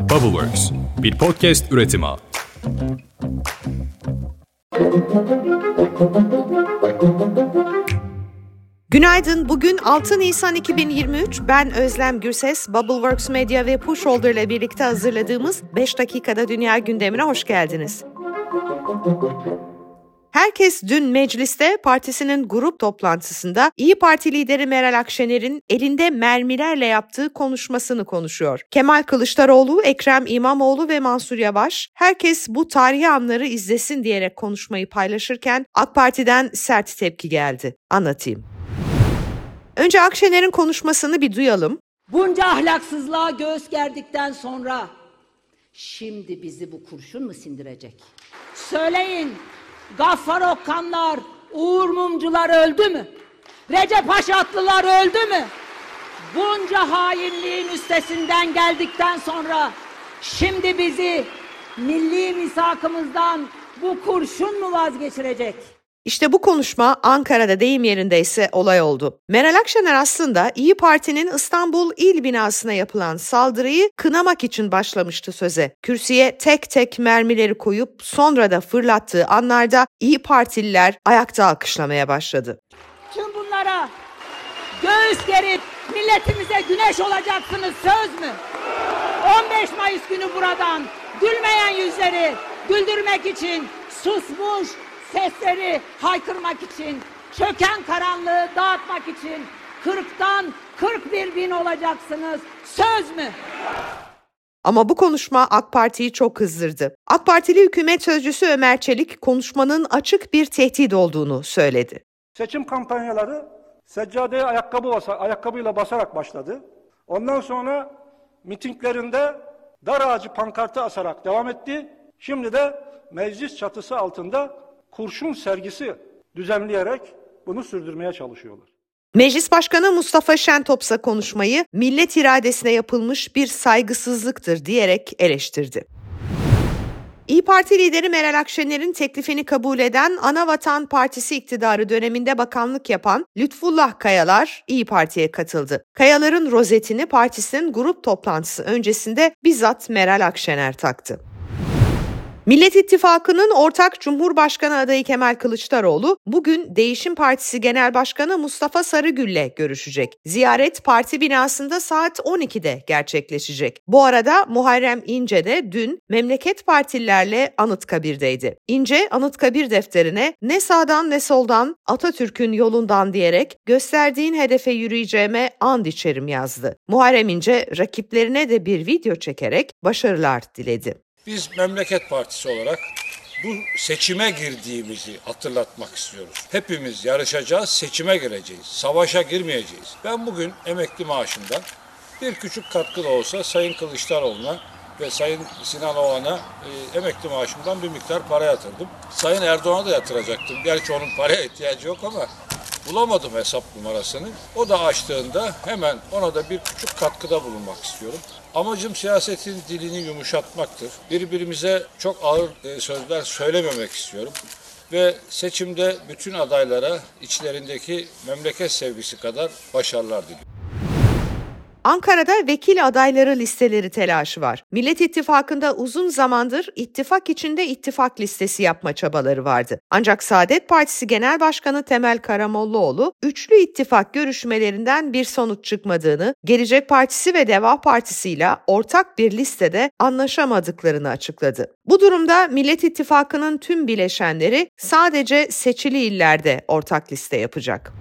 Bubbleworks, bir podcast üretimi. Günaydın. Bugün 6 Nisan 2023. Ben Özlem Gürses. Bubbleworks Media ve Pusholder ile birlikte hazırladığımız 5 dakikada dünya gündemine hoş geldiniz. Herkes dün mecliste partisinin grup toplantısında İyi Parti lideri Meral Akşener'in elinde mermilerle yaptığı konuşmasını konuşuyor. Kemal Kılıçdaroğlu, Ekrem İmamoğlu ve Mansur Yavaş herkes bu tarihi anları izlesin diyerek konuşmayı paylaşırken AK Parti'den sert tepki geldi. Anlatayım. Önce Akşener'in konuşmasını bir duyalım. Bunca ahlaksızlığa göğüs gerdikten sonra şimdi bizi bu kurşun mu sindirecek? Söyleyin Gaffar Okkanlar, Uğur Mumcular öldü mü? Recep Haşatlılar öldü mü? Bunca hainliğin üstesinden geldikten sonra şimdi bizi milli misakımızdan bu kurşun mu vazgeçirecek? İşte bu konuşma Ankara'da deyim yerindeyse olay oldu. Meral Akşener aslında İyi Parti'nin İstanbul il binasına yapılan saldırıyı kınamak için başlamıştı söze. Kürsüye tek tek mermileri koyup sonra da fırlattığı anlarda İyi Partililer ayakta alkışlamaya başladı. Tüm bunlara göğüs gerip milletimize güneş olacaksınız söz mü? 15 Mayıs günü buradan gülmeyen yüzleri güldürmek için susmuş, sesleri haykırmak için, çöken karanlığı dağıtmak için 40'tan 41 bin olacaksınız. Söz mü? Ama bu konuşma AK Parti'yi çok kızdırdı. AK Partili hükümet sözcüsü Ömer Çelik konuşmanın açık bir tehdit olduğunu söyledi. Seçim kampanyaları seccadeye ayakkabı basa, ayakkabıyla basarak başladı. Ondan sonra mitinglerinde dar ağacı pankartı asarak devam etti. Şimdi de meclis çatısı altında kurşun sergisi düzenleyerek bunu sürdürmeye çalışıyorlar. Meclis Başkanı Mustafa Şentopsa konuşmayı millet iradesine yapılmış bir saygısızlıktır diyerek eleştirdi. İyi Parti lideri Meral Akşener'in teklifini kabul eden Anavatan Partisi iktidarı döneminde bakanlık yapan Lütfullah Kayalar İyi Parti'ye katıldı. Kayalar'ın rozetini partisinin grup toplantısı öncesinde bizzat Meral Akşener taktı. Millet İttifakı'nın ortak Cumhurbaşkanı adayı Kemal Kılıçdaroğlu bugün Değişim Partisi Genel Başkanı Mustafa Sarıgül'le görüşecek. Ziyaret parti binasında saat 12'de gerçekleşecek. Bu arada Muharrem İnce de dün memleket partililerle Anıtkabir'deydi. İnce Anıtkabir defterine ne sağdan ne soldan Atatürk'ün yolundan diyerek gösterdiğin hedefe yürüyeceğime and içerim yazdı. Muharrem İnce rakiplerine de bir video çekerek başarılar diledi. Biz Memleket Partisi olarak bu seçime girdiğimizi hatırlatmak istiyoruz. Hepimiz yarışacağız, seçime gireceğiz. Savaşa girmeyeceğiz. Ben bugün emekli maaşımdan bir küçük katkı da olsa Sayın Kılıçdaroğlu'na ve Sayın Sinan Oğan'a e, emekli maaşımdan bir miktar para yatırdım. Sayın Erdoğan'a da yatıracaktım. Gerçi onun paraya ihtiyacı yok ama bulamadım hesap numarasını. O da açtığında hemen ona da bir küçük katkıda bulunmak istiyorum. Amacım siyasetin dilini yumuşatmaktır. Birbirimize çok ağır e, sözler söylememek istiyorum. Ve seçimde bütün adaylara içlerindeki memleket sevgisi kadar başarılar diliyorum. Ankara'da vekil adayları listeleri telaşı var. Millet İttifakı'nda uzun zamandır ittifak içinde ittifak listesi yapma çabaları vardı. Ancak Saadet Partisi Genel Başkanı Temel Karamollaoğlu, üçlü ittifak görüşmelerinden bir sonuç çıkmadığını, Gelecek Partisi ve Deva Partisi ile ortak bir listede anlaşamadıklarını açıkladı. Bu durumda Millet İttifakı'nın tüm bileşenleri sadece seçili illerde ortak liste yapacak.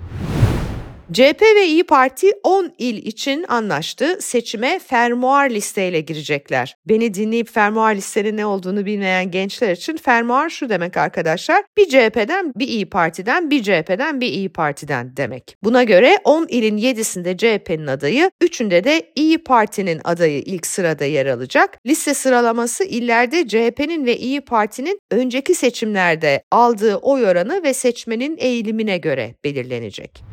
CHP ve İyi Parti 10 il için anlaştı. Seçime fermuar listeyle girecekler. Beni dinleyip fermuar listenin ne olduğunu bilmeyen gençler için fermuar şu demek arkadaşlar. Bir CHP'den, bir İyi Parti'den, bir CHP'den, bir İyi Parti'den demek. Buna göre 10 ilin 7'sinde CHP'nin adayı, 3'ünde de İyi Parti'nin adayı ilk sırada yer alacak. Liste sıralaması illerde CHP'nin ve İyi Parti'nin önceki seçimlerde aldığı oy oranı ve seçmenin eğilimine göre belirlenecek.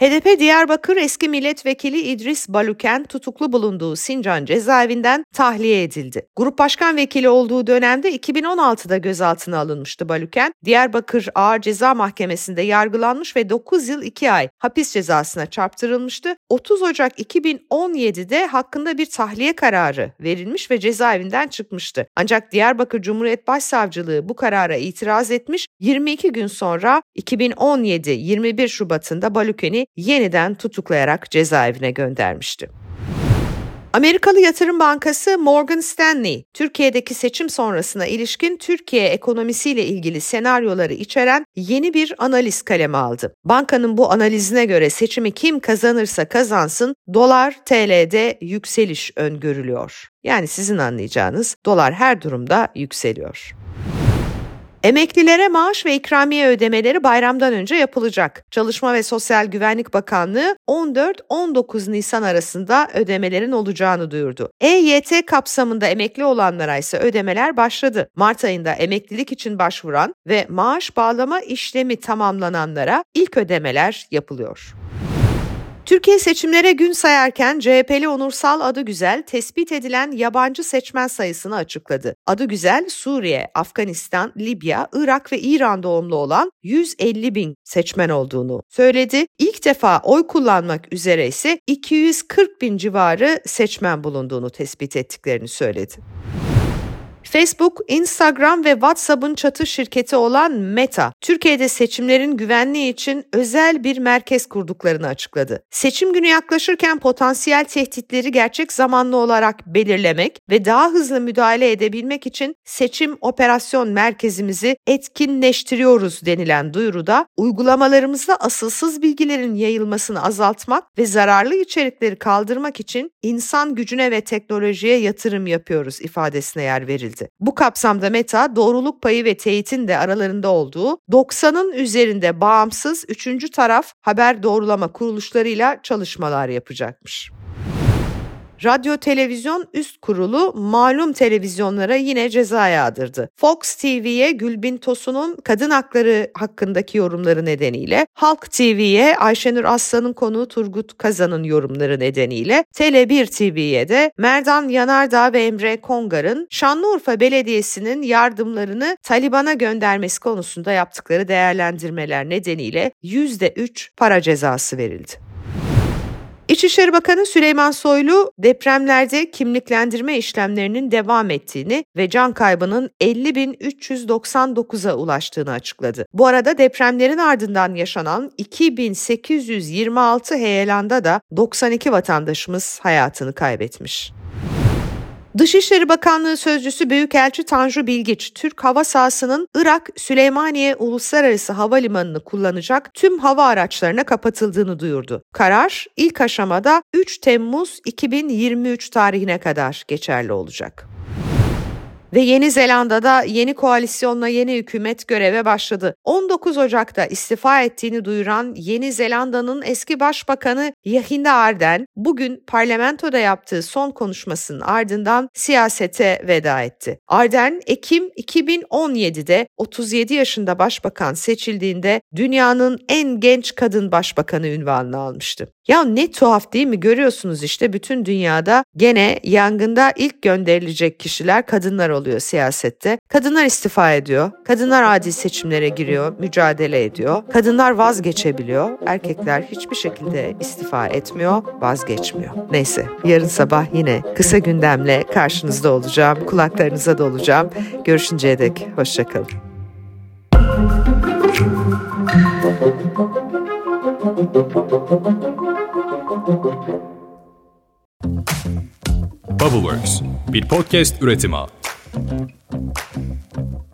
HDP Diyarbakır eski milletvekili İdris Baluken tutuklu bulunduğu Sincan cezaevinden tahliye edildi. Grup başkan vekili olduğu dönemde 2016'da gözaltına alınmıştı Baluken. Diyarbakır Ağır Ceza Mahkemesi'nde yargılanmış ve 9 yıl 2 ay hapis cezasına çarptırılmıştı. 30 Ocak 2017'de hakkında bir tahliye kararı verilmiş ve cezaevinden çıkmıştı. Ancak Diyarbakır Cumhuriyet Başsavcılığı bu karara itiraz etmiş. 22 gün sonra 2017 21 Şubat'ında Baluken'i yeniden tutuklayarak cezaevine göndermişti. Amerikalı yatırım bankası Morgan Stanley, Türkiye'deki seçim sonrasına ilişkin Türkiye ekonomisiyle ilgili senaryoları içeren yeni bir analiz kaleme aldı. Bankanın bu analizine göre seçimi kim kazanırsa kazansın dolar TL'de yükseliş öngörülüyor. Yani sizin anlayacağınız dolar her durumda yükseliyor. Emeklilere maaş ve ikramiye ödemeleri bayramdan önce yapılacak. Çalışma ve Sosyal Güvenlik Bakanlığı 14-19 Nisan arasında ödemelerin olacağını duyurdu. EYT kapsamında emekli olanlara ise ödemeler başladı. Mart ayında emeklilik için başvuran ve maaş bağlama işlemi tamamlananlara ilk ödemeler yapılıyor. Türkiye seçimlere gün sayarken CHP'li Onursal Adıgüzel tespit edilen yabancı seçmen sayısını açıkladı. Adıgüzel, Suriye, Afganistan, Libya, Irak ve İran doğumlu olan 150 bin seçmen olduğunu söyledi. İlk defa oy kullanmak üzere ise 240 bin civarı seçmen bulunduğunu tespit ettiklerini söyledi. Facebook, Instagram ve WhatsApp'ın çatı şirketi olan Meta, Türkiye'de seçimlerin güvenliği için özel bir merkez kurduklarını açıkladı. Seçim günü yaklaşırken potansiyel tehditleri gerçek zamanlı olarak belirlemek ve daha hızlı müdahale edebilmek için seçim operasyon merkezimizi etkinleştiriyoruz denilen duyuruda uygulamalarımızda asılsız bilgilerin yayılmasını azaltmak ve zararlı içerikleri kaldırmak için insan gücüne ve teknolojiye yatırım yapıyoruz ifadesine yer verildi etti. Bu kapsamda Meta doğruluk payı ve teyitin de aralarında olduğu 90'ın üzerinde bağımsız üçüncü taraf haber doğrulama kuruluşlarıyla çalışmalar yapacakmış. Radyo Televizyon Üst Kurulu malum televizyonlara yine ceza yağdırdı. Fox TV'ye Gülbin Tosun'un kadın hakları hakkındaki yorumları nedeniyle, Halk TV'ye Ayşenur Aslan'ın konuğu Turgut Kazan'ın yorumları nedeniyle, Tele1 TV'ye de Merdan Yanardağ ve Emre Kongar'ın Şanlıurfa Belediyesi'nin yardımlarını Taliban'a göndermesi konusunda yaptıkları değerlendirmeler nedeniyle %3 para cezası verildi. İçişleri Bakanı Süleyman Soylu depremlerde kimliklendirme işlemlerinin devam ettiğini ve can kaybının 50.399'a ulaştığını açıkladı. Bu arada depremlerin ardından yaşanan 2826 heyelanda da 92 vatandaşımız hayatını kaybetmiş. Dışişleri Bakanlığı Sözcüsü Büyükelçi Tanju Bilgiç, Türk hava sahasının Irak Süleymaniye Uluslararası Havalimanı'nı kullanacak tüm hava araçlarına kapatıldığını duyurdu. Karar ilk aşamada 3 Temmuz 2023 tarihine kadar geçerli olacak. Ve Yeni Zelanda'da yeni koalisyonla yeni hükümet göreve başladı. 19 Ocak'ta istifa ettiğini duyuran Yeni Zelanda'nın eski başbakanı Jacinda Ardern bugün parlamentoda yaptığı son konuşmasının ardından siyasete veda etti. Ardern Ekim 2017'de 37 yaşında başbakan seçildiğinde dünyanın en genç kadın başbakanı ünvanını almıştı. Ya ne tuhaf değil mi? Görüyorsunuz işte bütün dünyada gene yangında ilk gönderilecek kişiler kadınlar oluyor siyasette. Kadınlar istifa ediyor. Kadınlar adil seçimlere giriyor, mücadele ediyor. Kadınlar vazgeçebiliyor. Erkekler hiçbir şekilde istifa etmiyor, vazgeçmiyor. Neyse yarın sabah yine kısa gündemle karşınızda olacağım. Kulaklarınıza da olacağım. Görüşünceye dek hoşçakalın. Bubbleworks bir podcast üretimi. Thank you.